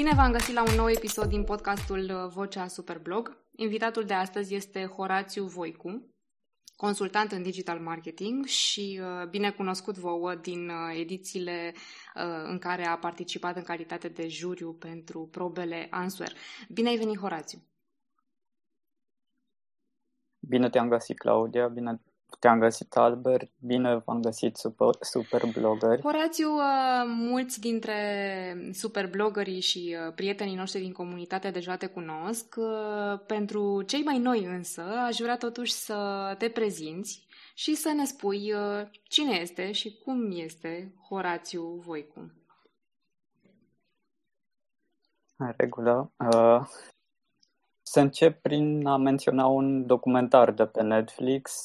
Bine v-am găsit la un nou episod din podcastul Vocea Superblog. Invitatul de astăzi este Horațiu Voicu, consultant în digital marketing și uh, bine cunoscut vouă din uh, edițiile uh, în care a participat în calitate de juriu pentru probele Answer. Bine ai venit, Horațiu! Bine te-am găsit, Claudia, bine te-am găsit, Albert. Bine v-am găsit, super, super blogări. Horațiu, uh, mulți dintre super blogării și uh, prietenii noștri din comunitate deja te cunosc. Uh, pentru cei mai noi însă, aș vrea totuși să te prezinți și să ne spui cine este și cum este Horațiu Voicu. În regulă. Uh, să încep prin a menționa un documentar de pe Netflix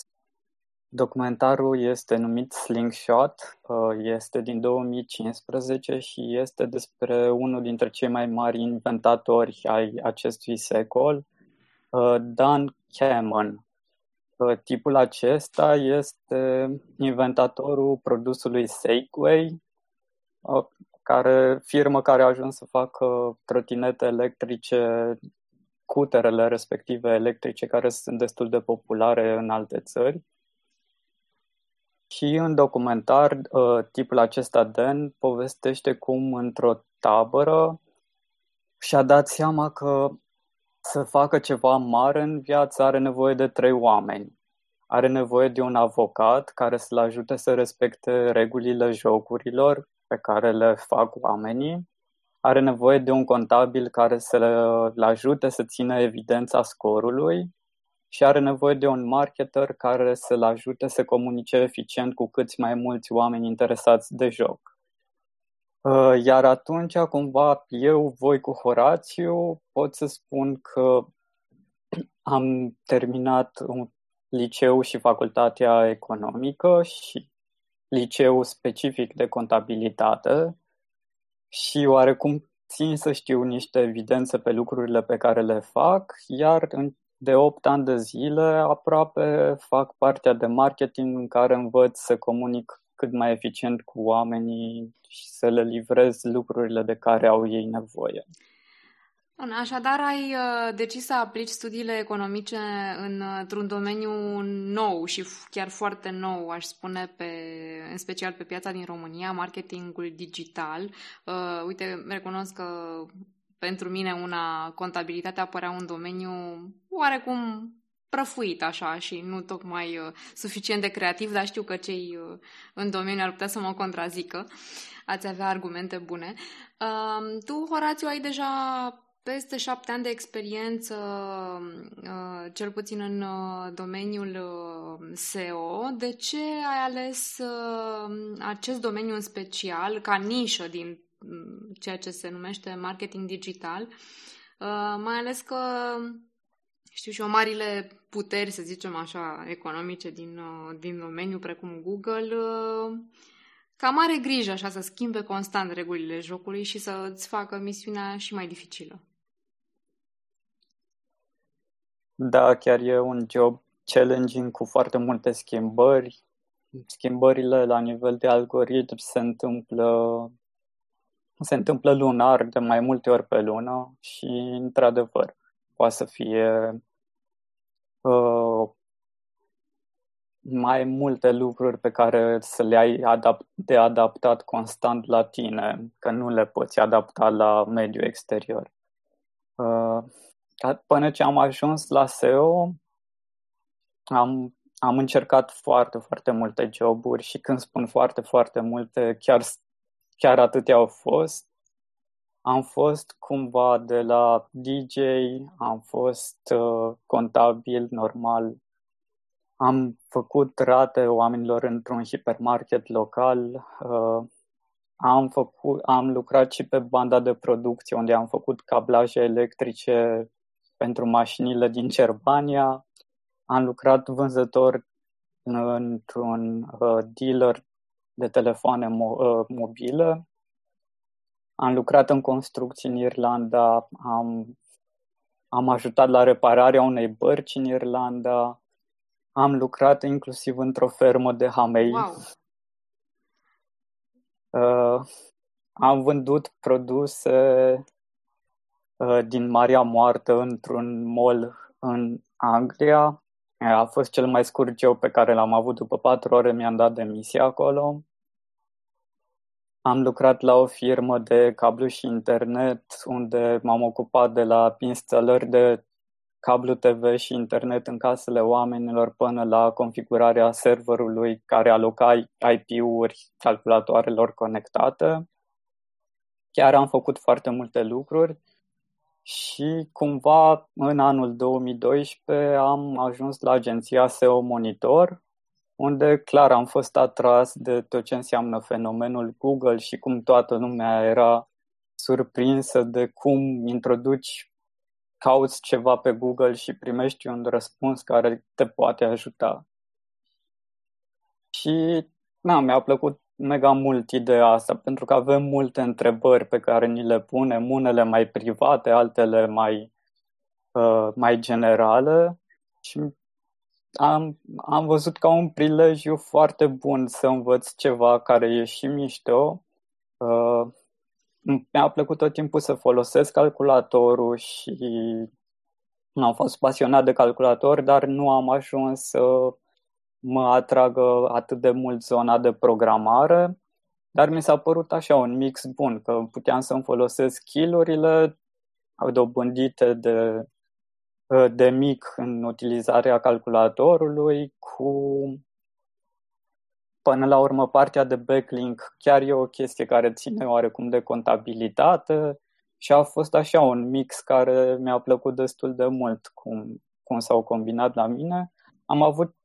Documentarul este numit Slingshot, uh, este din 2015 și este despre unul dintre cei mai mari inventatori ai acestui secol, uh, Dan Cameron. Uh, tipul acesta este inventatorul produsului Segway, care, firmă care a ajuns să facă trotinete electrice, cuterele respective electrice, care sunt destul de populare în alte țări și în documentar, uh, tipul acesta, Dan, povestește cum într-o tabără și-a dat seama că să facă ceva mare în viață are nevoie de trei oameni. Are nevoie de un avocat care să-l ajute să respecte regulile jocurilor pe care le fac oamenii. Are nevoie de un contabil care să-l ajute să țină evidența scorului și are nevoie de un marketer care să-l ajute să comunice eficient cu câți mai mulți oameni interesați de joc. Uh, iar atunci, cumva, eu, voi cu Horațiu, pot să spun că am terminat un liceu și facultatea economică și liceu specific de contabilitate și oarecum țin să știu niște evidențe pe lucrurile pe care le fac, iar în de 8 ani de zile aproape fac partea de marketing în care învăț să comunic cât mai eficient cu oamenii și să le livrez lucrurile de care au ei nevoie. Bun, așadar ai uh, decis să aplici studiile economice într-un domeniu nou și chiar foarte nou, aș spune, pe, în special pe piața din România, marketingul digital. Uh, uite, recunosc că pentru mine una, contabilitatea părea un domeniu oarecum prăfuit așa și nu tocmai uh, suficient de creativ, dar știu că cei uh, în domeniu ar putea să mă contrazică. Ați avea argumente bune. Uh, tu, Horațiu, ai deja peste șapte ani de experiență, uh, cel puțin în uh, domeniul uh, SEO. De ce ai ales acest domeniu în special ca nișă din Mm, ceea ce se numește marketing digital, uh, mai ales că știu și o marile puteri, să zicem așa, economice din, uh, din domeniu, precum Google, uh, cam are grijă așa să schimbe constant regulile jocului și să îți facă misiunea și mai dificilă. Da, chiar e un job challenging cu foarte multe schimbări. Schimbările la nivel de algoritm se întâmplă se întâmplă lunar de mai multe ori pe lună și, într-adevăr, poate să fie uh, mai multe lucruri pe care să le ai adapt- de adaptat constant la tine, că nu le poți adapta la mediul exterior. Uh, până ce am ajuns la SEO, am, am încercat foarte, foarte multe joburi și când spun foarte, foarte multe, chiar chiar atâtea au fost. Am fost cumva de la DJ, am fost uh, contabil normal, am făcut rate oamenilor într-un hipermarket local, uh, am, făcut, am lucrat și pe banda de producție unde am făcut cablaje electrice pentru mașinile din Cerbania, am lucrat vânzător într-un uh, dealer de telefoane mo- uh, mobile. Am lucrat în construcții în Irlanda, am, am ajutat la repararea unei bărci în Irlanda, am lucrat inclusiv într-o fermă de hamei. Wow. Uh, am vândut produse din Marea Moartă într-un mall în Anglia. A fost cel mai scurt job pe care l-am avut după patru ore, mi-am dat demisia acolo. Am lucrat la o firmă de cablu și internet unde m-am ocupat de la instalări de cablu TV și internet în casele oamenilor până la configurarea serverului care aloca IP-uri calculatoarelor conectate. Chiar am făcut foarte multe lucruri și cumva în anul 2012 am ajuns la agenția SEO Monitor, unde clar am fost atras de tot ce înseamnă fenomenul Google și cum toată lumea era surprinsă de cum introduci, cauți ceva pe Google și primești un răspuns care te poate ajuta. Și na, mi-a plăcut mega mult ideea asta, pentru că avem multe întrebări pe care ni le punem, unele mai private, altele mai, uh, mai generale și am, am văzut ca un prilej foarte bun să învăț ceva care e și mișto. Uh, mi-a plăcut tot timpul să folosesc calculatorul și am fost pasionat de calculator, dar nu am ajuns să mă atragă atât de mult zona de programare, dar mi s-a părut așa un mix bun, că puteam să-mi folosesc skillurile dobândite de Uh, de mic în utilizarea calculatorului cu până la urmă partea de backlink chiar e o chestie care ține oarecum de contabilitate și a fost așa un mix care mi-a plăcut destul de mult cum, cum s-au combinat la mine. Am avut,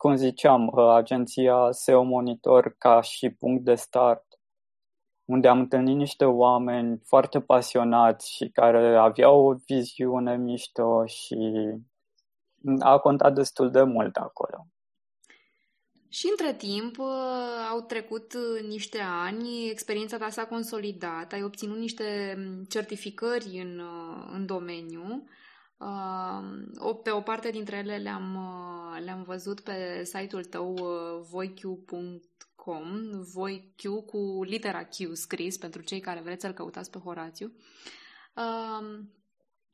cum ziceam, uh, agenția SEO Monitor ca și punct de start unde am întâlnit niște oameni foarte pasionați și care aveau o viziune mișto și a contat destul de mult acolo. Și între timp uh, au trecut uh, niște ani, experiența ta s-a consolidat, ai obținut niște mm, certificări în, uh, în domeniu. Pe o parte dintre ele le-am, le-am văzut pe site-ul tău voiq.com com, voi Q cu litera Q scris pentru cei care vreți să-l căutați pe Horațiu. Uh,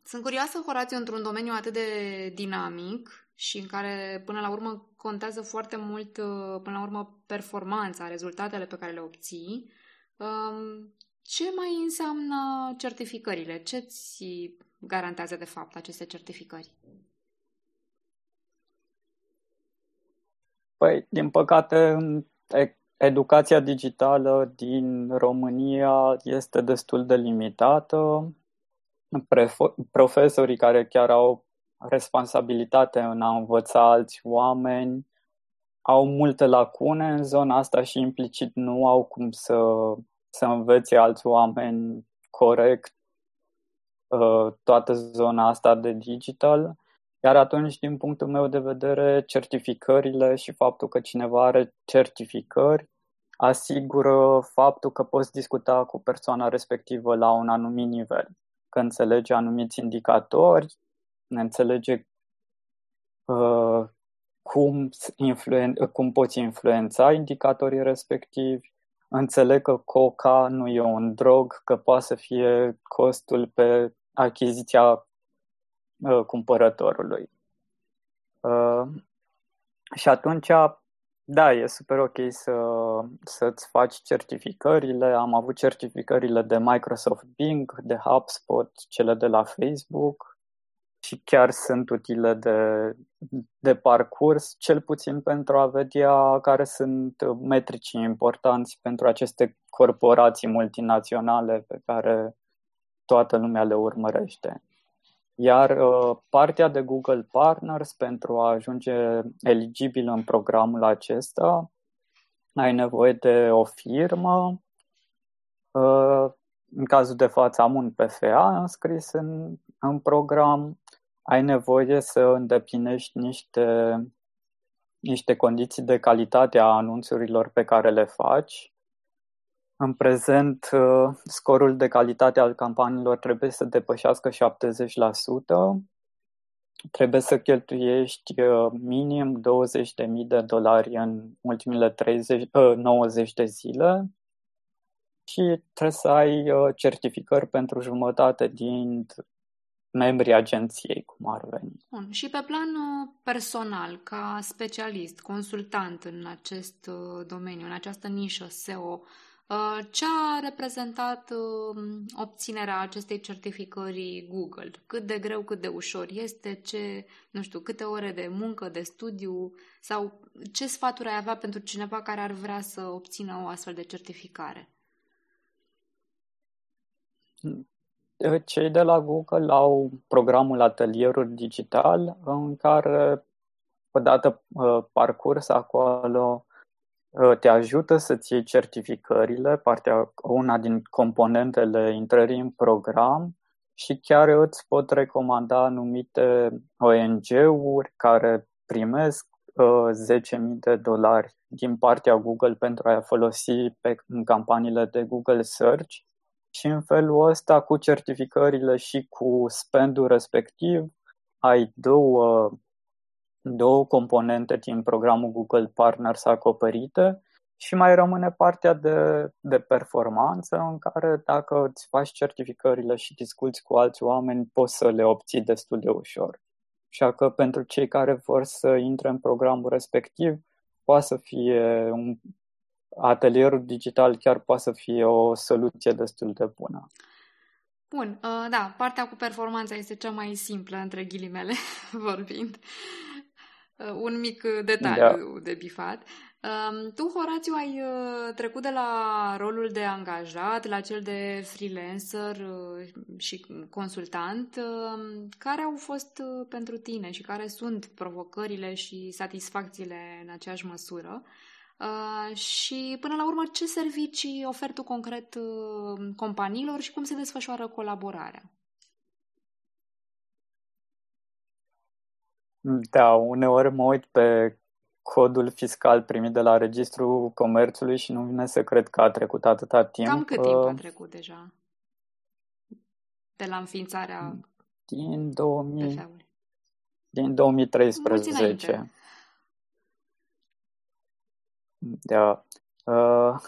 sunt curioasă, Horațiu, într-un domeniu atât de dinamic și în care până la urmă contează foarte mult, uh, până la urmă, performanța, rezultatele pe care le obții. Uh, ce mai înseamnă certificările? Ce ți garantează de fapt aceste certificări? Păi, din păcate, Educația digitală din România este destul de limitată. Profesorii care chiar au responsabilitate în a învăța alți oameni au multe lacune în zona asta și implicit nu au cum să, să învețe alți oameni corect uh, toată zona asta de digital. Iar atunci, din punctul meu de vedere, certificările și faptul că cineva are certificări asigură faptul că poți discuta cu persoana respectivă la un anumit nivel, că înțelege anumiți indicatori, înțelege uh, cum, influen- cum poți influența indicatorii respectivi, înțeleg că coca nu e un drog, că poate să fie costul pe achiziția uh, cumpărătorului. Uh, și atunci, da, e super ok să, să-ți faci certificările. Am avut certificările de Microsoft Bing, de HubSpot, cele de la Facebook și chiar sunt utile de, de parcurs, cel puțin pentru a vedea care sunt metricii importanți pentru aceste corporații multinaționale pe care toată lumea le urmărește. Iar uh, partea de Google Partners pentru a ajunge eligibil în programul acesta, ai nevoie de o firmă. Uh, în cazul de față am un PFA înscris în, în program. Ai nevoie să îndeplinești niște, niște condiții de calitate a anunțurilor pe care le faci în prezent, uh, scorul de calitate al campaniilor trebuie să depășească 70%. Trebuie să cheltuiești uh, minim 20.000 de dolari în ultimele 30, 90 uh, de zile. și trebuie să ai uh, certificări pentru jumătate din membrii agenției, cum ar veni. Bun. Și pe plan uh, personal, ca specialist, consultant în acest uh, domeniu, în această nișă SEO, Uh, ce a reprezentat um, obținerea acestei certificări Google? Cât de greu, cât de ușor este? Ce, nu știu, câte ore de muncă, de studiu? Sau ce sfaturi ai avea pentru cineva care ar vrea să obțină o astfel de certificare? Cei de la Google au programul Atelierul Digital în care, odată uh, parcurs acolo, Uh, te ajută să-ți iei certificările, partea, una din componentele intrării în program și chiar îți pot recomanda anumite ONG-uri care primesc uh, 10.000 de dolari din partea Google pentru a folosi pe, în campaniile de Google Search și în felul ăsta, cu certificările și cu spendul respectiv, ai două două componente din programul Google Partners acoperite și mai rămâne partea de, de performanță în care dacă îți faci certificările și discuți cu alți oameni, poți să le obții destul de ușor. Așa că pentru cei care vor să intre în programul respectiv, poate să fie un atelierul digital chiar poate să fie o soluție destul de bună. Bun, uh, da, partea cu performanța este cea mai simplă, între ghilimele vorbind. Uh, un mic uh, detaliu da. de bifat. Um, tu, Horațiu, ai uh, trecut de la rolul de angajat la cel de freelancer și consultant. Um, care au fost pentru tine și care sunt provocările și satisfacțiile în aceeași măsură? și, până la urmă, ce servicii oferi tu concret companiilor și cum se desfășoară colaborarea? Da, uneori mă uit pe codul fiscal primit de la Registrul Comerțului și nu vine să cred că a trecut atâta timp. Cam cât timp a trecut deja? De la înființarea din 2000, din 2013. Da. Uh,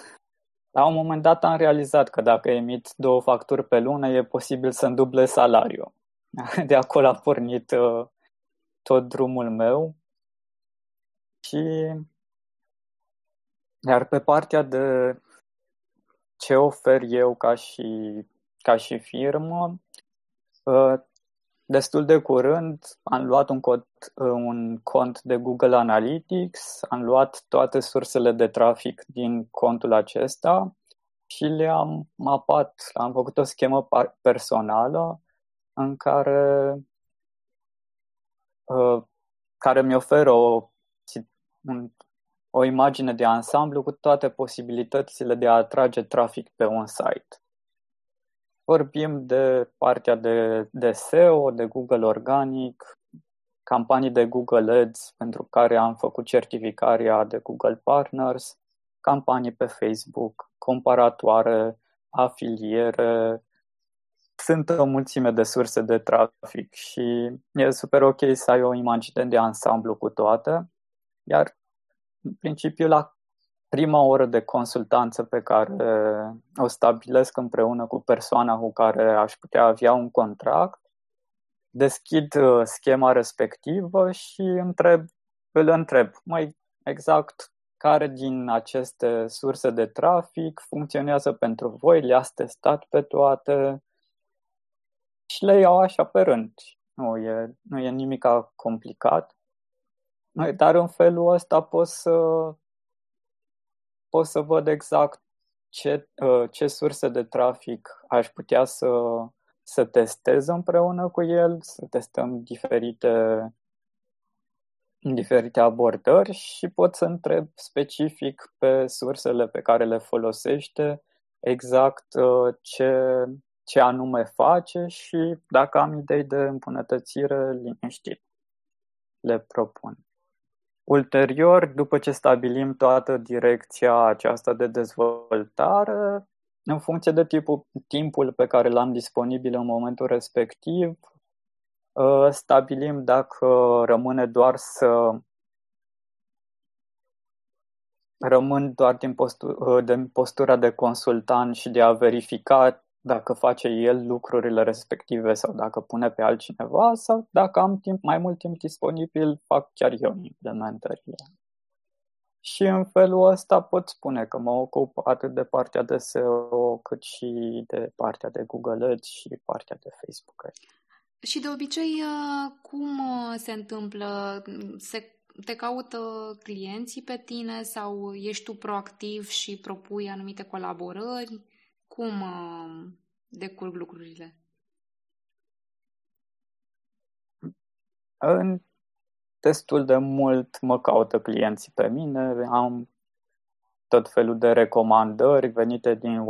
la un moment dat am realizat că dacă emit două facturi pe lună, e posibil să-mi duble salariul. De acolo a pornit uh, tot drumul meu și iar pe partea de ce ofer eu ca și, ca și firmă, ă, destul de curând am luat un, cont, un cont de Google Analytics, am luat toate sursele de trafic din contul acesta și le-am mapat, am făcut o schemă personală în care Uh, care mi oferă o, un, o imagine de ansamblu cu toate posibilitățile de a atrage trafic pe un site. Vorbim de partea de, de SEO, de Google Organic, campanii de Google Ads pentru care am făcut certificarea de Google Partners, campanii pe Facebook, comparatoare, afiliere, sunt o mulțime de surse de trafic și e super ok să ai o imagine de ansamblu cu toate, iar în principiu la prima oră de consultanță pe care o stabilesc împreună cu persoana cu care aș putea avea un contract, deschid uh, schema respectivă și întreb, îl întreb mai exact care din aceste surse de trafic funcționează pentru voi, le-ați testat pe toate, și le iau așa pe rând. Nu e, nu e nimic complicat. Dar în felul ăsta pot să, pot să văd exact ce, uh, ce surse de trafic aș putea să, să testez împreună cu el, să testăm diferite, diferite abordări și pot să întreb specific pe sursele pe care le folosește exact uh, ce, ce anume face și dacă am idei de îmbunătățire, liniștit le propun. Ulterior, după ce stabilim toată direcția aceasta de dezvoltare, în funcție de tipul, timpul pe care l-am disponibil în momentul respectiv, ă, stabilim dacă rămâne doar să rămân doar din, postura, din postura de consultant și de a verifica dacă face el lucrurile respective sau dacă pune pe altcineva sau dacă am timp, mai mult timp disponibil, fac chiar eu implementările. Și în felul ăsta pot spune că mă ocup atât de partea de SEO cât și de partea de Google Ads și partea de Facebook. Și de obicei, uh, cum uh, se întâmplă? Se, te caută clienții pe tine sau ești tu proactiv și propui anumite colaborări? Cum uh, decurg lucrurile? În destul de mult mă caută clienții pe mine, am tot felul de recomandări venite din,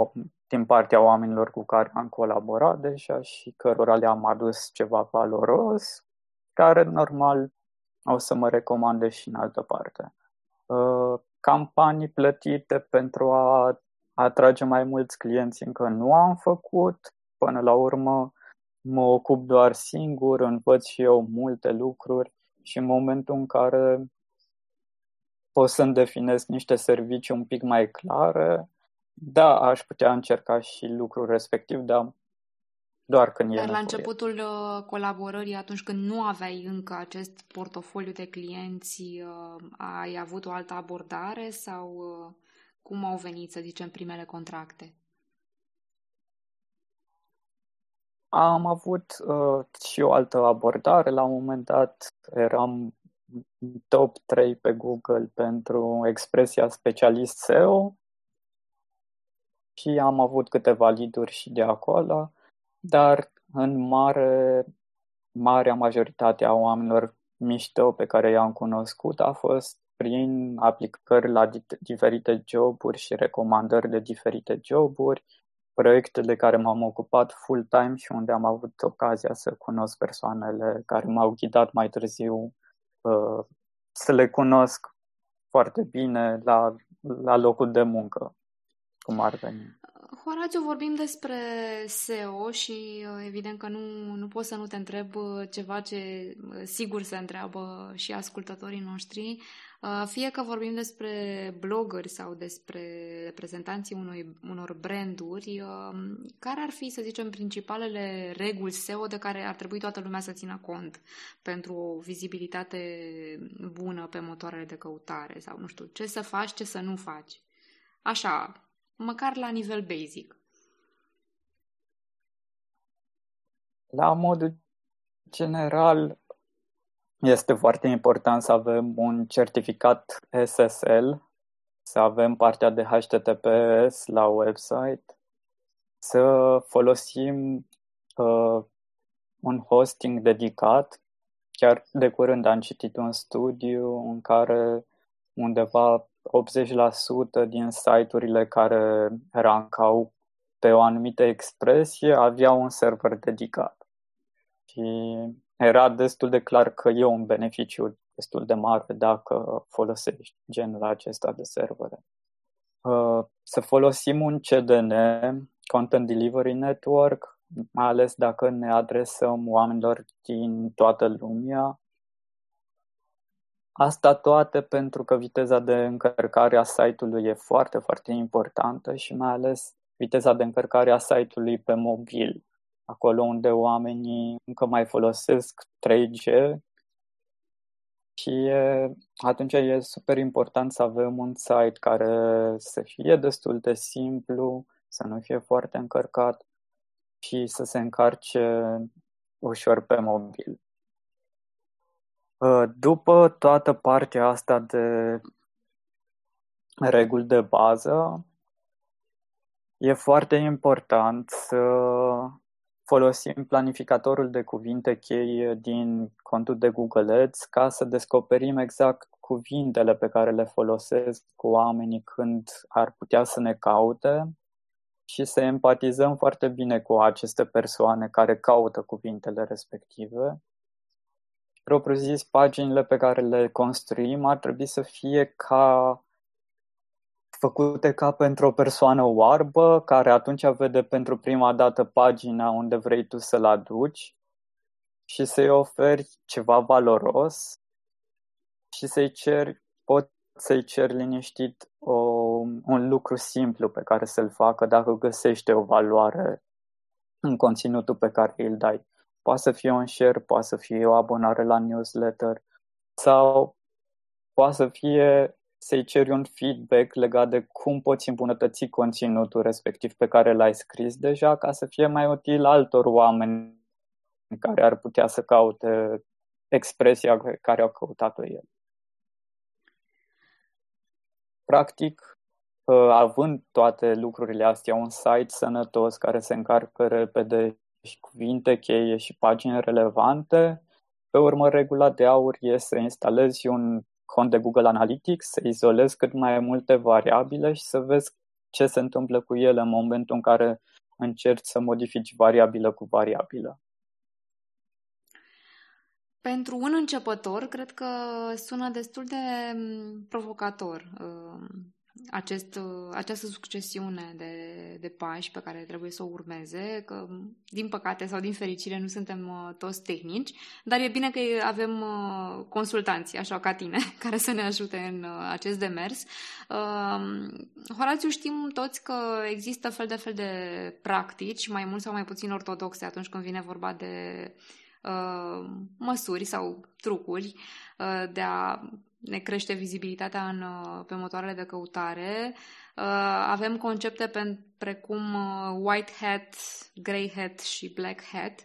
din partea oamenilor cu care am colaborat deja și cărora le-am adus ceva valoros, care normal o să mă recomande și în altă parte. Uh, campanii plătite pentru a atrage mai mulți clienți încă nu am făcut. Până la urmă mă ocup doar singur, învăț și eu multe lucruri și în momentul în care pot să-mi definesc niște servicii un pic mai clare, da, aș putea încerca și lucrul respectiv, dar doar când Dar e la începutul uh, colaborării, atunci când nu aveai încă acest portofoliu de clienți, uh, ai avut o altă abordare sau uh, cum au venit, să zicem, primele contracte? Am avut uh, și o altă abordare. La un moment dat eram top 3 pe Google pentru expresia specialist SEO și am avut câteva liduri și de acolo, dar în mare, marea majoritate a oamenilor mișto pe care i-am cunoscut a fost prin aplicări la diferite joburi și recomandări de diferite joburi, proiecte de care m-am ocupat full-time și unde am avut ocazia să cunosc persoanele care m-au ghidat mai târziu, uh, să le cunosc foarte bine la, la locul de muncă, cum ar veni. Horațiu, vorbim despre SEO și uh, evident că nu, nu pot să nu te întreb uh, ceva ce sigur se întreabă și ascultătorii noștri. Uh, fie că vorbim despre blogări sau despre reprezentanții unui, unor branduri, uh, care ar fi, să zicem, principalele reguli SEO de care ar trebui toată lumea să țină cont pentru o vizibilitate bună pe motoarele de căutare sau, nu știu, ce să faci, ce să nu faci. Așa, măcar la nivel basic. La modul general, este foarte important să avem un certificat SSL, să avem partea de HTTPS la website, să folosim uh, un hosting dedicat. Chiar de curând am citit un studiu în care undeva 80% din site-urile care rancau pe o anumită expresie aveau un server dedicat. Și era destul de clar că e un beneficiu destul de mare dacă folosești genul acesta de servere. Uh, să folosim un CDN, Content Delivery Network, mai ales dacă ne adresăm oamenilor din toată lumea. Asta toate pentru că viteza de încărcare a site-ului e foarte, foarte importantă și mai ales viteza de încărcare a site-ului pe mobil acolo unde oamenii încă mai folosesc 3G și e, atunci e super important să avem un site care să fie destul de simplu, să nu fie foarte încărcat și să se încarce ușor pe mobil. Uh, după toată partea asta de reguli de bază, e foarte important să folosim planificatorul de cuvinte cheie din contul de Google Ads ca să descoperim exact cuvintele pe care le folosesc cu oamenii când ar putea să ne caute și să empatizăm foarte bine cu aceste persoane care caută cuvintele respective. Propriu zis, paginile pe care le construim ar trebui să fie ca făcute ca pentru o persoană oarbă, care atunci vede pentru prima dată pagina unde vrei tu să-l aduci și să-i oferi ceva valoros și să-i ceri, pot să-i cer liniștit o, un lucru simplu pe care să-l facă dacă găsește o valoare în conținutul pe care îl dai. Poate să fie un share, poate să fie o abonare la newsletter sau poate să fie să-i ceri un feedback legat de cum poți îmbunătăți conținutul respectiv pe care l-ai scris deja ca să fie mai util altor oameni care ar putea să caute expresia care au căutat-o el. Practic, ă, având toate lucrurile astea, un site sănătos care se încarcă repede și cuvinte cheie și pagini relevante, pe urmă regula de aur e să instalezi un cont de Google Analytics, să izolezi cât mai multe variabile și să vezi ce se întâmplă cu ele în momentul în care încerci să modifici variabilă cu variabilă. Pentru un începător, cred că sună destul de mm, provocator uh, acest, uh, această succesiune de, de pași pe care trebuie să o urmeze, că din păcate sau din fericire nu suntem uh, toți tehnici, dar e bine că avem consultanții, așa ca tine, care să ne ajute în acest demers. Horațiu, știm toți că există fel de fel de practici, mai mult sau mai puțin ortodoxe atunci când vine vorba de Uh, măsuri sau trucuri uh, de a ne crește vizibilitatea în, uh, pe motoarele de căutare. Avem concepte pe, precum white hat, grey hat și black hat,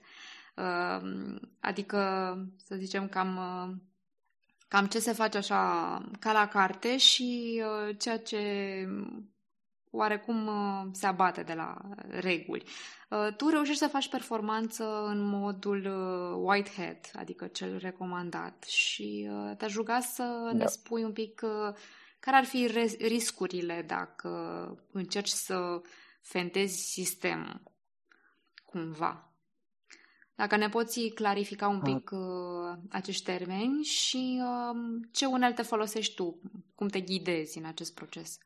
adică, să zicem, cam, cam ce se face așa ca la carte și ceea ce oarecum uh, se abate de la reguli. Uh, tu reușești să faci performanță în modul uh, white hat, adică cel recomandat și te-aș ruga să da. ne spui un pic care ar fi riscurile dacă încerci să fentezi sistemul cumva. Dacă ne poți clarifica un pic uh, acești termeni și uh, ce unelte folosești tu, cum te ghidezi în acest proces.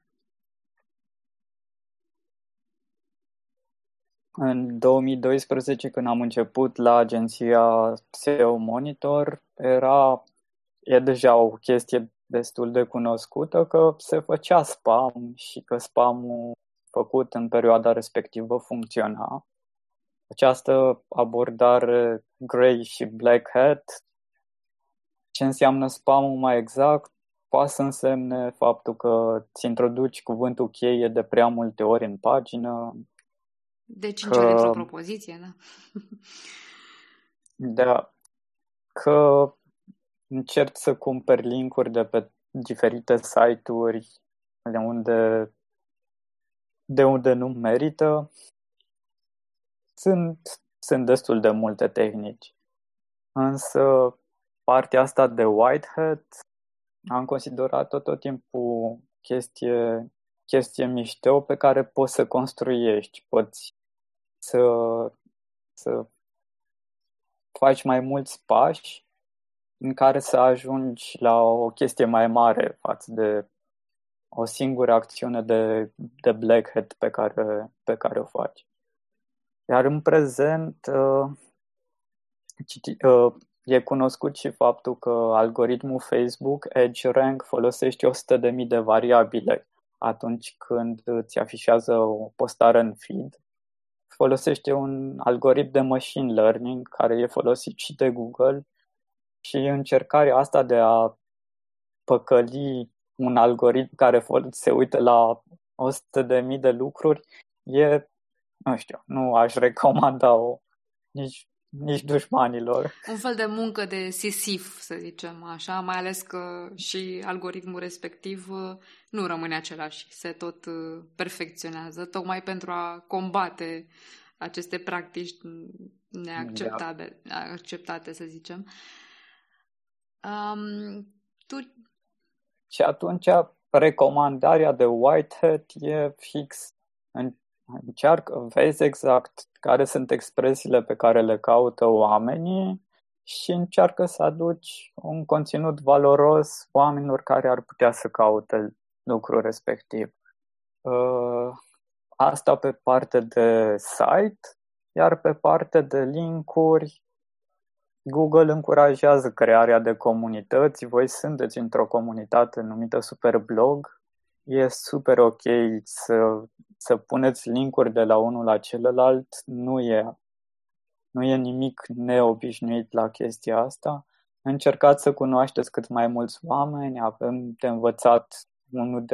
În 2012, când am început la agenția SEO Monitor, era e deja o chestie destul de cunoscută că se făcea spam și că spamul făcut în perioada respectivă funcționa. Această abordare grey și black hat, ce înseamnă spamul mai exact, poate să însemne faptul că ți introduci cuvântul cheie de prea multe ori în pagină, de cinci că... ori într-o propoziție, da? da. Că încerc să cumperi linkuri de pe diferite site-uri de unde, de unde nu merită. Sunt, sunt destul de multe tehnici. Însă partea asta de white hat am considerat-o tot timpul chestie, chestie mișto pe care poți să construiești. Poți să, să faci mai mulți pași în care să ajungi la o chestie mai mare față de o singură acțiune de, de black hat pe care, pe care o faci. Iar în prezent uh, uh, e cunoscut și faptul că algoritmul Facebook EdgeRank folosește 100.000 de variabile atunci când îți afișează o postare în feed folosește un algoritm de machine learning care e folosit și de Google și încercarea asta de a păcăli un algoritm care se uită la 100.000 de lucruri e, nu știu, nu aș recomanda-o nici nici dușmanilor. Un fel de muncă de sisif, să zicem așa, mai ales că și algoritmul respectiv uh, nu rămâne același, se tot uh, perfecționează, tocmai pentru a combate aceste practici neacceptate, da. acceptate, să zicem. Um, tu... Și atunci recomandarea de Whitehead e fix încearcă, vezi exact care sunt expresiile pe care le caută oamenii și încearcă să aduci un conținut valoros oamenilor care ar putea să caute lucrul respectiv. Uh, asta pe parte de site, iar pe parte de linkuri Google încurajează crearea de comunități. Voi sunteți într-o comunitate numită Superblog. E super ok să, să puneți linkuri de la unul la celălalt. Nu e, nu e nimic neobișnuit la chestia asta. Încercați să cunoașteți cât mai mulți oameni, avem de învățat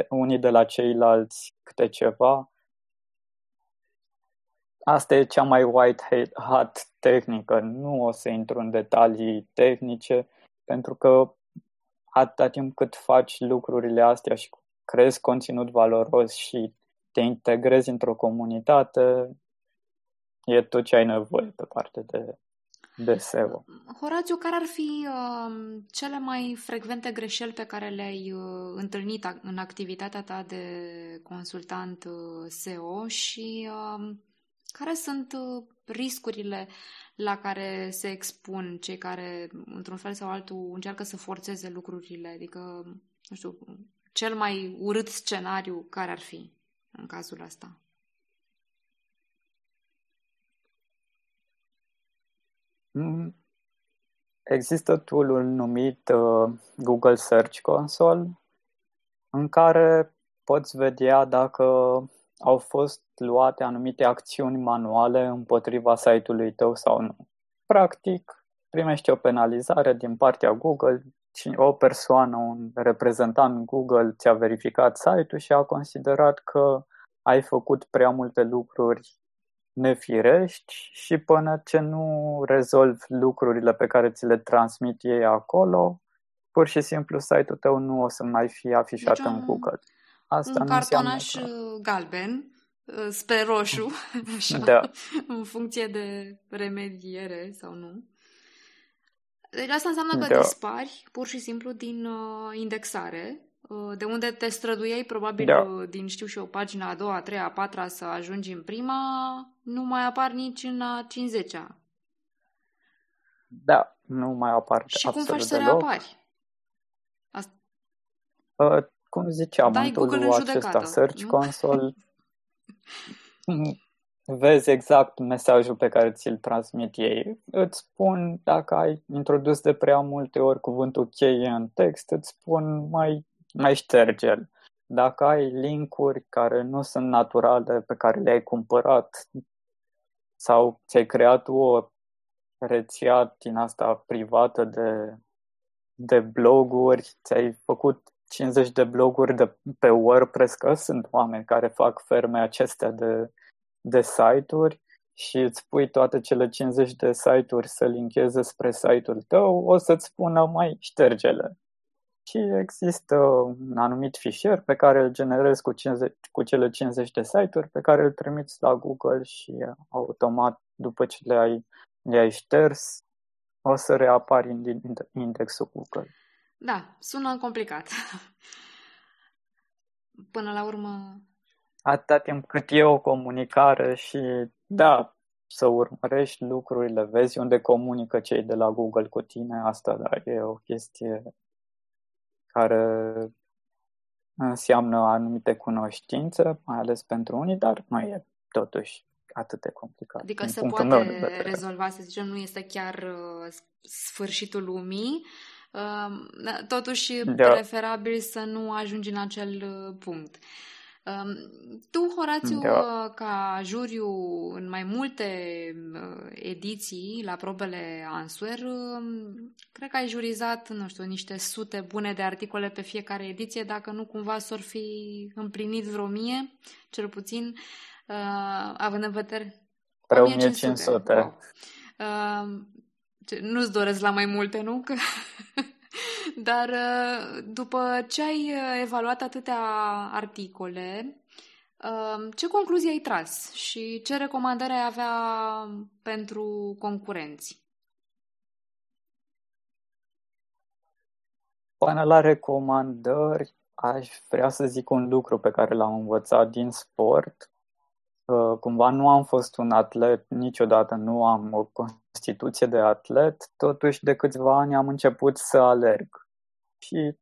unii de la ceilalți câte ceva Asta e cea mai white hat tehnică. Nu o să intru în detalii tehnice, pentru că atâta timp cât faci lucrurile astea și crezi conținut valoros și te integrezi într-o comunitate, e tot ce ai nevoie pe parte de, de SEO. Horațiu, care ar fi uh, cele mai frecvente greșeli pe care le-ai uh, întâlnit în activitatea ta de consultant uh, SEO și uh, care sunt uh, riscurile la care se expun cei care, într-un fel sau altul, încearcă să forțeze lucrurile? Adică, nu știu, cel mai urât scenariu care ar fi în cazul ăsta? Mm. Există tool numit uh, Google Search Console în care poți vedea dacă au fost luate anumite acțiuni manuale împotriva site-ului tău sau nu. Practic, primești o penalizare din partea Google și o persoană, un reprezentant Google ți-a verificat site-ul și a considerat că ai făcut prea multe lucruri nefirești și până ce nu rezolvi lucrurile pe care ți le transmit ei acolo, pur și simplu site-ul tău nu o să mai fie afișat deci, în Google. Asta un cartonaș că... galben uh, spre roșu, așa, da. în funcție de remediere sau nu. Deci asta înseamnă că da. dispari pur și simplu din uh, indexare, uh, de unde te străduiei probabil da. uh, din, știu și eu, pagina a doua, a treia, a patra să ajungi în prima, nu mai apar nici în a 50-a. Da, nu mai apar Și cum faci să deloc. reapari? Asta... Uh, cum ziceam, Dai în tool acesta, Search nu? Console, vezi exact mesajul pe care ți-l transmit ei. Îți spun dacă ai introdus de prea multe ori cuvântul cheie în text, îți spun mai, mai șterge-l. Dacă ai linkuri care nu sunt naturale, pe care le-ai cumpărat sau ți-ai creat o rețea din asta privată de, de bloguri, ți-ai făcut 50 de bloguri de, pe WordPress, că sunt oameni care fac ferme acestea de, de site-uri și îți pui toate cele 50 de site-uri să lincheze spre site-ul tău, o să-ți spună mai ștergele. Și există un anumit fișier pe care îl generezi cu, 50, cu cele 50 de site-uri pe care îl trimiți la Google și automat după ce le-ai, le-ai șters o să reapari în indexul Google. Da, sună complicat. Până la urmă... Atâta timp cât e o comunicare și, da, să urmărești lucrurile, vezi unde comunică cei de la Google cu tine, asta da, e o chestie care înseamnă anumite cunoștințe, mai ales pentru unii, dar nu e totuși atât de complicat. Adică se poate rezolva, să zicem, nu este chiar uh, sfârșitul lumii, Totuși, da. preferabil să nu ajungi în acel uh, punct. Tu, Horațiu, da. Uh, ca juriu în mai multe uh, ediții la probele Answer, um, cred că ai jurizat, nu știu, niște sute bune de articole pe fiecare ediție, dacă nu cumva s-or fi împlinit vreo mie, cel puțin, având în vedere... 1500. Wow. Nu-ți doresc la mai multe, nu? Că... Dar uh, după ce ai uh, evaluat atâtea articole, uh, ce concluzie ai tras și ce recomandări ai avea pentru concurenți? Până la recomandări, aș vrea să zic un lucru pe care l-am învățat din sport cumva nu am fost un atlet, niciodată nu am o constituție de atlet, totuși de câțiva ani am început să alerg. Și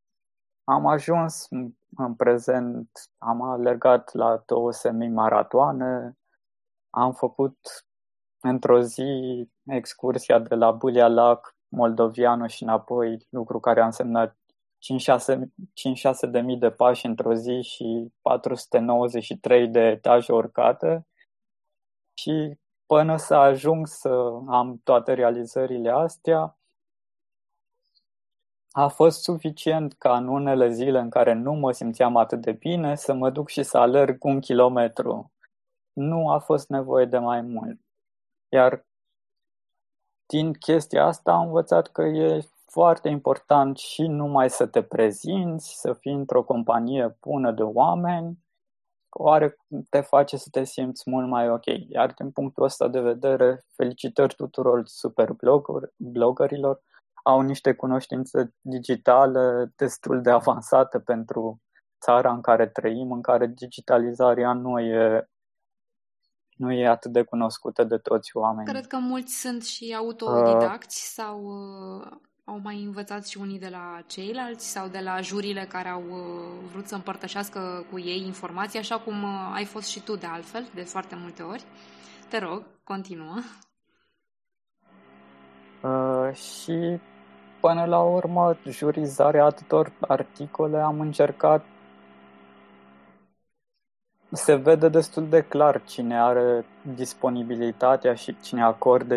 am ajuns în prezent, am alergat la două semi-maratoane, am făcut într-o zi excursia de la Bulia Lac moldovianul și înapoi, lucru care a însemnat 5-6 de mii de pași într-o zi și 493 de etaje urcate. Și până să ajung să am toate realizările astea, a fost suficient ca în unele zile în care nu mă simțeam atât de bine să mă duc și să alerg un kilometru. Nu a fost nevoie de mai mult. Iar din chestia asta am învățat că e foarte important și numai să te prezinți, să fii într-o companie bună de oameni, oare te face să te simți mult mai ok. Iar din punctul ăsta de vedere, felicitări tuturor super bloggerilor, au niște cunoștințe digitale destul de avansate pentru țara în care trăim, în care digitalizarea nu e nu e atât de cunoscută de toți oamenii. Cred că mulți sunt și autodidacți uh, sau uh, au mai învățat și unii de la ceilalți sau de la jurile care au uh, vrut să împărtășească cu ei informații, așa cum uh, ai fost și tu de altfel, de foarte multe ori. Te rog, continuă. Uh, și până la urmă, jurizarea atâtor articole am încercat se vede destul de clar cine are disponibilitatea și cine acordă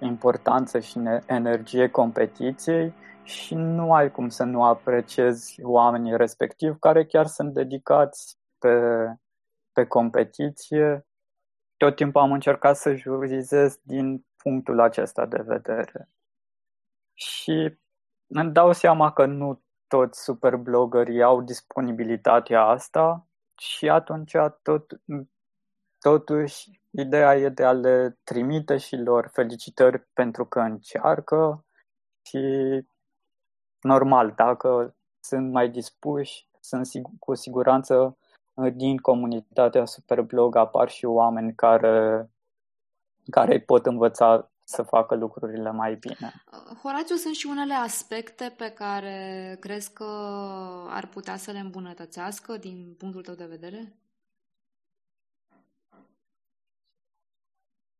importanță și energie competiției și nu ai cum să nu apreciezi oamenii respectiv care chiar sunt dedicați pe, pe competiție. Tot timpul am încercat să jurizez din punctul acesta de vedere. Și îmi dau seama că nu toți superbloggerii au disponibilitatea asta și atunci tot, totuși ideea e de a le trimite și lor felicitări pentru că încearcă și normal, dacă sunt mai dispuși, sunt sigur, cu siguranță din comunitatea Superblog apar și oameni care, care îi pot învăța să facă lucrurile mai bine. Horațiu, sunt și unele aspecte pe care crezi că ar putea să le îmbunătățească din punctul tău de vedere?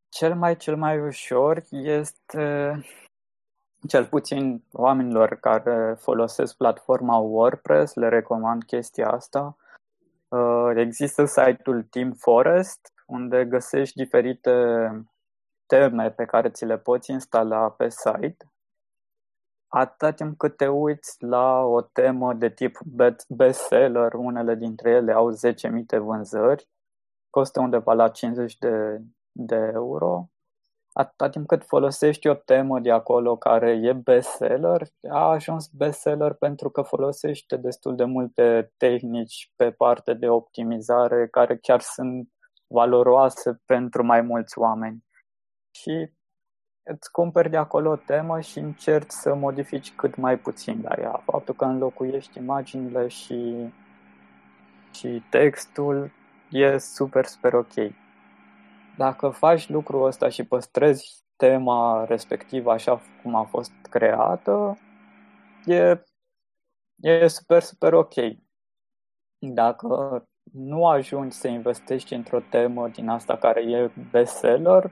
Cel mai, cel mai ușor este, cel puțin oamenilor care folosesc platforma WordPress, le recomand chestia asta. Uh, există site-ul Team Forest, unde găsești diferite teme pe care ți le poți instala pe site. Atâta timp cât te uiți la o temă de tip bestseller, unele dintre ele au 10.000 de vânzări, costă undeva la 50 de de euro, atâta timp cât folosești o temă de acolo care e bestseller, a ajuns bestseller pentru că folosește destul de multe tehnici pe parte de optimizare care chiar sunt valoroase pentru mai mulți oameni. Și îți cumperi de acolo o temă și încerci să modifici cât mai puțin la ea. Faptul că înlocuiești imaginile și, și textul e super, super ok dacă faci lucrul ăsta și păstrezi tema respectivă așa cum a fost creată, e, e super, super ok. Dacă nu ajungi să investești într-o temă din asta care e bestseller,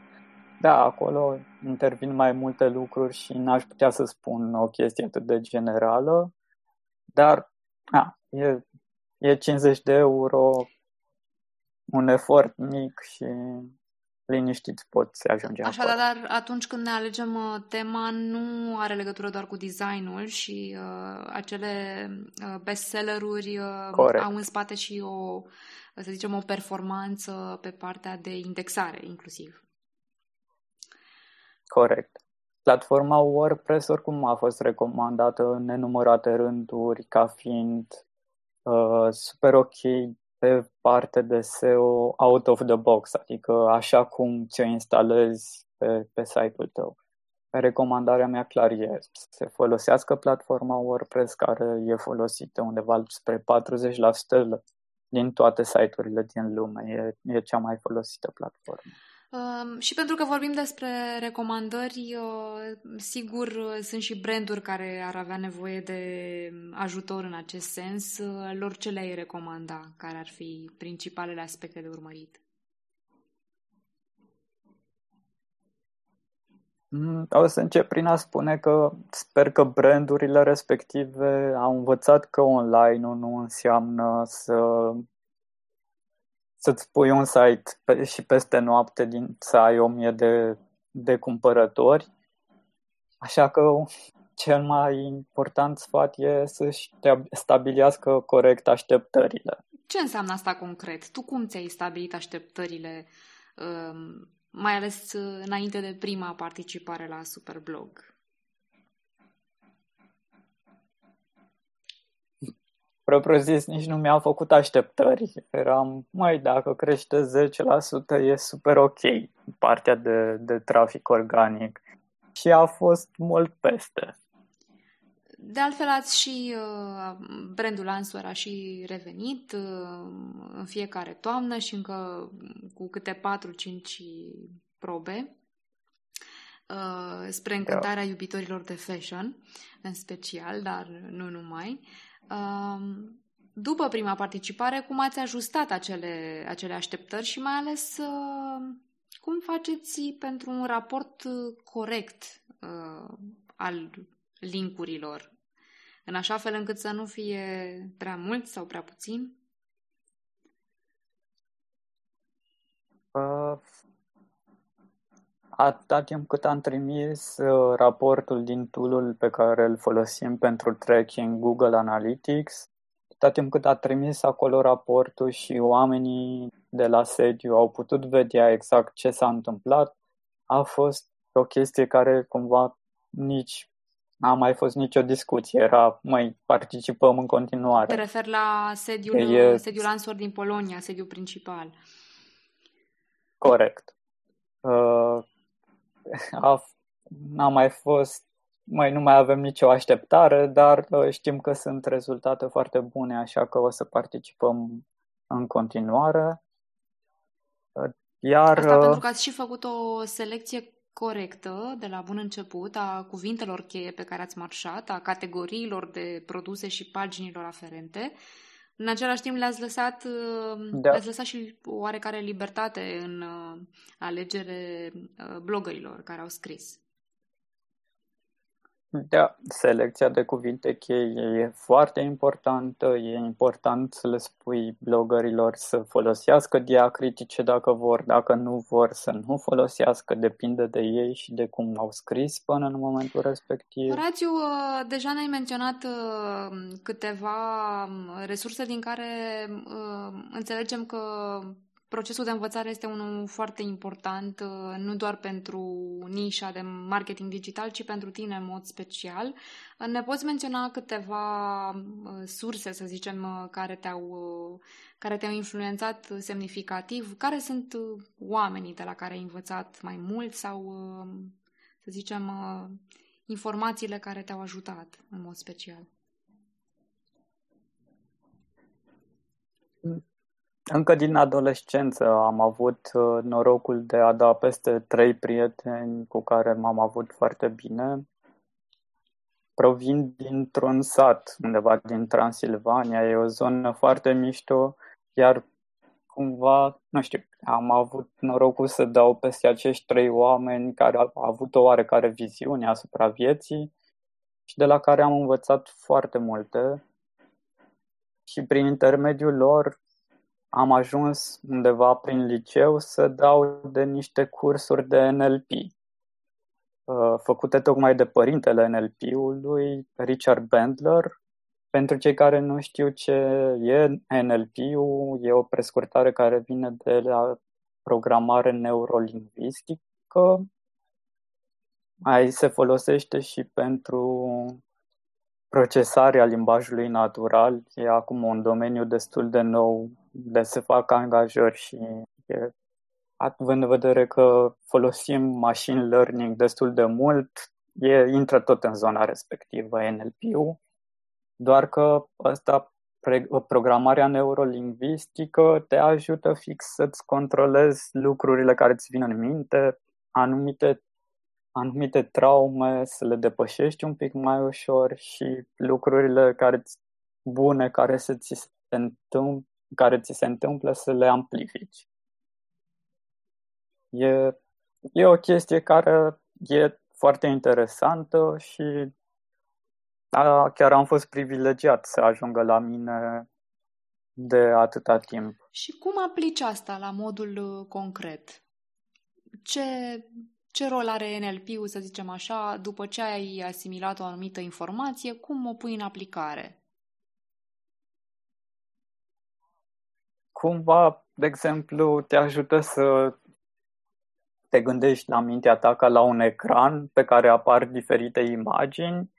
da, acolo intervin mai multe lucruri și n-aș putea să spun o chestie atât de generală, dar a, e, e 50 de euro, un efort mic și liniștit poți ajunge Așa, acolo. dar atunci când ne alegem uh, tema, nu are legătură doar cu designul și uh, acele uh, bestselleruri uh, au în spate și o, să zicem, o performanță pe partea de indexare, inclusiv. Corect. Platforma WordPress oricum a fost recomandată în nenumărate rânduri ca fiind uh, super ok pe parte de SEO out of the box, adică așa cum ți-o instalezi pe, pe site-ul tău. Recomandarea mea clar e să se folosească platforma WordPress care e folosită undeva spre 40% din toate site-urile din lume. E, e cea mai folosită platformă. Și pentru că vorbim despre recomandări, uh, sigur uh, sunt și branduri care ar avea nevoie de ajutor în acest sens. Uh, lor ce le-ai recomanda? Care ar fi principalele aspecte de urmărit? Mm, o să încep prin a spune că sper că brandurile respective au învățat că online nu înseamnă să să-ți pui un site pe, și peste noapte din, să ai o mie de, de cumpărători. Așa că cel mai important sfat e să-și stabilească corect așteptările. Ce înseamnă asta concret? Tu cum ți-ai stabilit așteptările, um, mai ales înainte de prima participare la Superblog? Propriu zis, nici nu mi-am făcut așteptări. Eram, mai dacă crește 10% e super ok partea de, de trafic organic. Și a fost mult peste. De altfel, ați și uh, brandul Answer a și revenit uh, în fiecare toamnă și încă cu câte 4-5 probe uh, spre încântarea iubitorilor de fashion, în special, dar nu numai. Uh, după prima participare, cum ați ajustat acele, acele așteptări și mai ales uh, cum faceți pentru un raport corect uh, al linkurilor în așa fel încât să nu fie prea mult sau prea puțin? Uh, atâta timp cât am trimis uh, raportul din tool pe care îl folosim pentru tracking Google Analytics, atâta timp cât a trimis acolo raportul și oamenii de la sediu au putut vedea exact ce s-a întâmplat, a fost o chestie care cumva nici N-a mai fost nicio discuție, era, mai participăm în continuare. Te refer la sediul, e... sediul Ansor din Polonia, sediul principal. Corect. Uh, a, n-a mai fost, mai nu mai avem nicio așteptare, dar uh, știm că sunt rezultate foarte bune, așa că o să participăm în continuare. Uh, iar, Asta uh, pentru că ați și făcut o selecție corectă de la bun început a cuvintelor cheie pe care ați marșat, a categoriilor de produse și paginilor aferente. În același timp le-ați lăsat, da. le-ați lăsat și oarecare libertate în uh, alegere uh, blogărilor care au scris. Da, selecția de cuvinte cheie e foarte importantă. E important să le spui blogărilor să folosească diacritice dacă vor, dacă nu vor să nu folosească, depinde de ei și de cum au scris până în momentul respectiv. Rațiu, uh, deja ne-ai menționat uh, câteva um, resurse din care uh, înțelegem că Procesul de învățare este unul foarte important, uh, nu doar pentru nișa de marketing digital, ci pentru tine în mod special. Uh, ne poți menționa câteva uh, surse, să zicem, care te-au, care te-au influențat semnificativ? Care sunt oamenii de la care ai învățat mai mult sau, să zicem, informațiile care te-au ajutat în mod special? Încă din adolescență am avut uh, norocul de a da peste trei prieteni cu care m-am avut foarte bine. Provin dintr-un sat undeva din Transilvania, e o zonă foarte mișto, iar cumva, nu știu, am avut norocul să dau peste acești trei oameni care au avut o oarecare viziune asupra vieții și de la care am învățat foarte multe. Și prin intermediul lor am ajuns undeva prin liceu să dau de niște cursuri de NLP, uh, făcute tocmai de părintele NLP-ului, Richard Bandler. Pentru cei care nu știu ce e NLP-ul, e o prescurtare care vine de la programare neurolingvistică. Mai se folosește și pentru procesarea limbajului natural. E acum un domeniu destul de nou de se fac angajări și e, având în vedere că folosim machine learning destul de mult, e, intră tot în zona respectivă, NLP-ul, doar că asta, programarea neurolingvistică te ajută fix să-ți controlezi lucrurile care îți vin în minte, anumite, anumite traume, să le depășești un pic mai ușor și lucrurile care bune care să ți se întâmplă care ți se întâmplă să le amplifici. E, e o chestie care e foarte interesantă și a, chiar am fost privilegiat să ajungă la mine de atâta timp. Și cum aplici asta la modul uh, concret? Ce, ce rol are NLP-ul, să zicem așa, după ce ai asimilat o anumită informație, cum o pui în aplicare? Cumva, de exemplu, te ajută să te gândești la mintea ta ca la un ecran pe care apar diferite imagini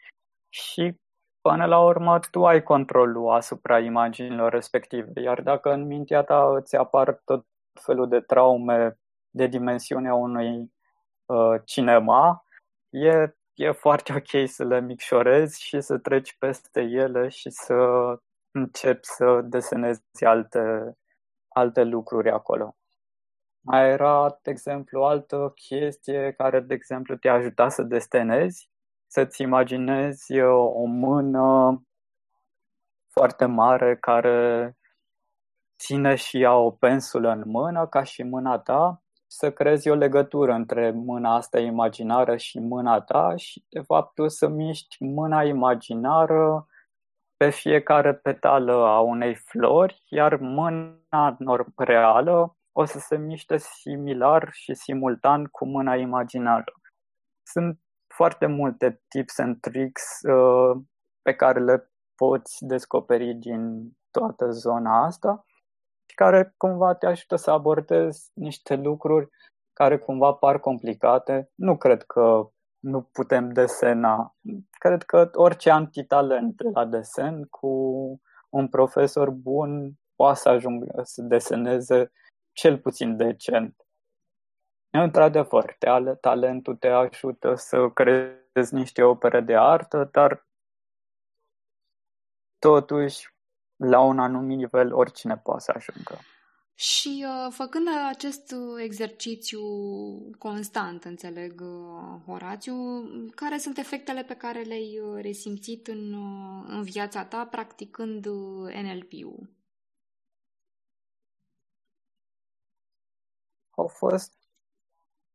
și până la urmă tu ai controlul asupra imaginilor respective. Iar dacă în mintea ta îți apar tot felul de traume de dimensiunea unui uh, cinema, e, e foarte ok să le micșorezi și să treci peste ele și să începi să desenezi alte, alte lucruri acolo. Mai era, de exemplu, o altă chestie care, de exemplu, te ajuta să desenezi, să-ți imaginezi o mână foarte mare care ține și ea o pensulă în mână, ca și mâna ta, să crezi o legătură între mâna asta imaginară și mâna ta și, de fapt, tu să miști mâna imaginară pe fiecare petală a unei flori, iar mâna reală o să se miște similar și simultan cu mâna imaginară. Sunt foarte multe tips and tricks uh, pe care le poți descoperi din toată zona asta și care cumva te ajută să abordezi niște lucruri care cumva par complicate. Nu cred că nu putem desena. Cred că orice antitalent la desen cu un profesor bun poate să ajungă să deseneze cel puțin decent. Într-adevăr, talentul te ajută să creezi niște opere de artă, dar totuși, la un anumit nivel, oricine poate să ajungă. Și uh, făcând acest exercițiu constant, înțeleg, uh, Horațiu, care sunt efectele pe care le-ai uh, resimțit în, în viața ta practicând NLP-ul? Au fost,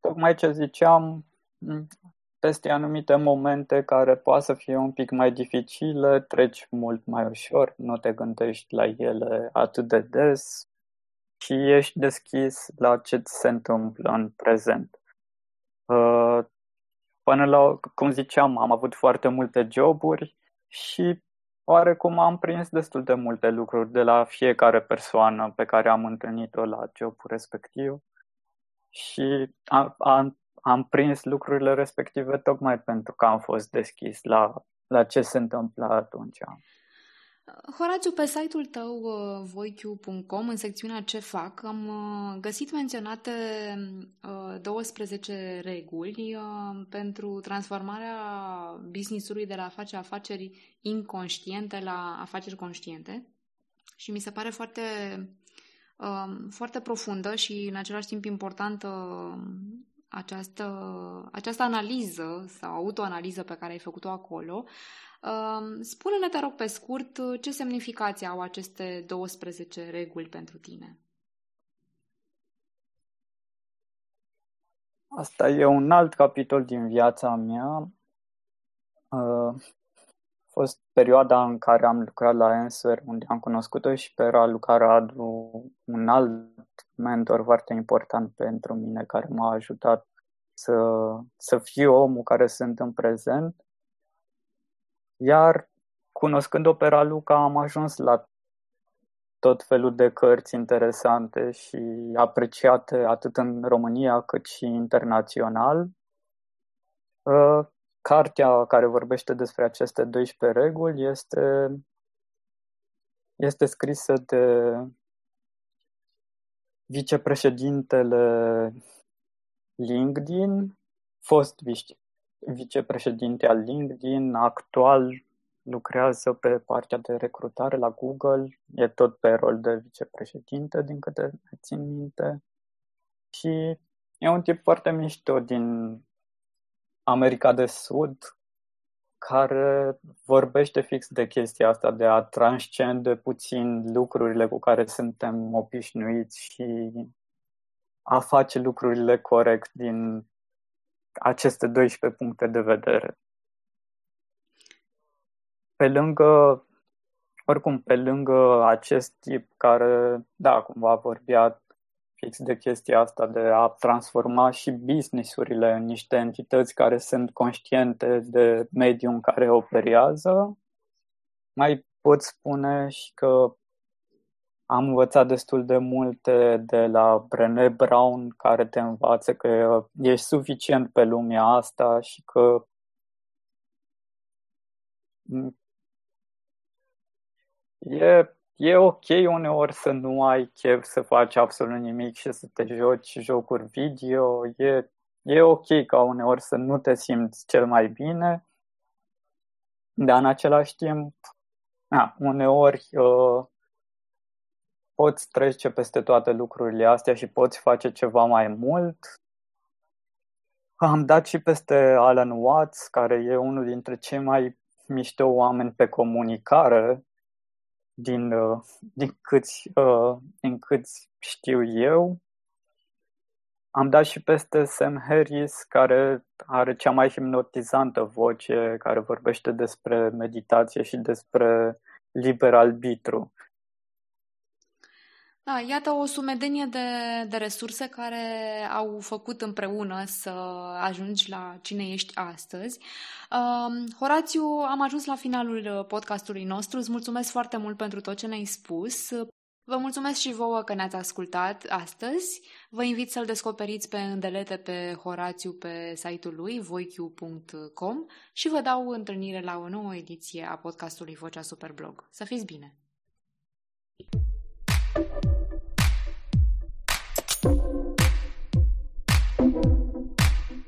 tocmai ce ziceam, peste anumite momente care poate să fie un pic mai dificile, treci mult mai ușor, nu te gândești la ele atât de des, și ești deschis la ce se întâmplă în prezent. Uh, până la, cum ziceam, am avut foarte multe joburi și oarecum am prins destul de multe lucruri de la fiecare persoană pe care am întâlnit-o la jobul respectiv și am, am, am prins lucrurile respective tocmai pentru că am fost deschis la, la ce se întâmplă atunci. Horațiu, pe site-ul tău uh, voiq.com, în secțiunea Ce fac, am uh, găsit menționate 12 uh, reguli pentru transformarea business-ului de la a face afaceri inconștiente la afaceri conștiente și mi se pare foarte, um, foarte profundă și în același timp importantă această, această analiză sau autoanaliză pe care ai făcut-o acolo, Spune-ne, te rog, pe scurt, ce semnificație au aceste 12 reguli pentru tine? Asta e un alt capitol din viața mea. A fost perioada în care am lucrat la Answer, unde am cunoscut-o și pe Ralu Radu, un alt mentor foarte important pentru mine, care m-a ajutat să, să fiu omul care sunt în prezent. Iar cunoscând opera Luca am ajuns la tot felul de cărți interesante și apreciate atât în România cât și internațional. Uh, cartea care vorbește despre aceste 12 reguli este, este scrisă de vicepreședintele LinkedIn, fost vicepreședinte al LinkedIn, actual lucrează pe partea de recrutare la Google, e tot pe rol de vicepreședinte, din câte țin minte. Și e un tip foarte mișto din America de Sud, care vorbește fix de chestia asta, de a transcende puțin lucrurile cu care suntem obișnuiți și a face lucrurile corect din aceste 12 puncte de vedere. Pe lângă, oricum, pe lângă acest tip care, da, cumva vorbea fix de chestia asta de a transforma și businessurile în niște entități care sunt conștiente de mediul în care operează, mai pot spune și că am învățat destul de multe de la Brené Brown, care te învață că ești suficient pe lumea asta și că e, e ok uneori să nu ai chef să faci absolut nimic și să te joci jocuri video. E, e ok ca uneori să nu te simți cel mai bine, dar în același timp, a, uneori uh, poți trece peste toate lucrurile astea și poți face ceva mai mult. Am dat și peste Alan Watts, care e unul dintre cei mai mișto oameni pe comunicare din, uh, din, câți, uh, din câți știu eu. Am dat și peste Sam Harris, care are cea mai hipnotizantă voce, care vorbește despre meditație și despre liber arbitru. Da, iată o sumedenie de, de resurse care au făcut împreună să ajungi la cine ești astăzi. Uh, Horațiu, am ajuns la finalul podcastului nostru. Îți mulțumesc foarte mult pentru tot ce ne-ai spus. Vă mulțumesc și vouă că ne-ați ascultat astăzi. Vă invit să-l descoperiți pe îndelete pe Horațiu pe site-ul lui voiq.com și vă dau întâlnire la o nouă ediție a podcastului Vocea Superblog. Să fiți bine! thank you thank you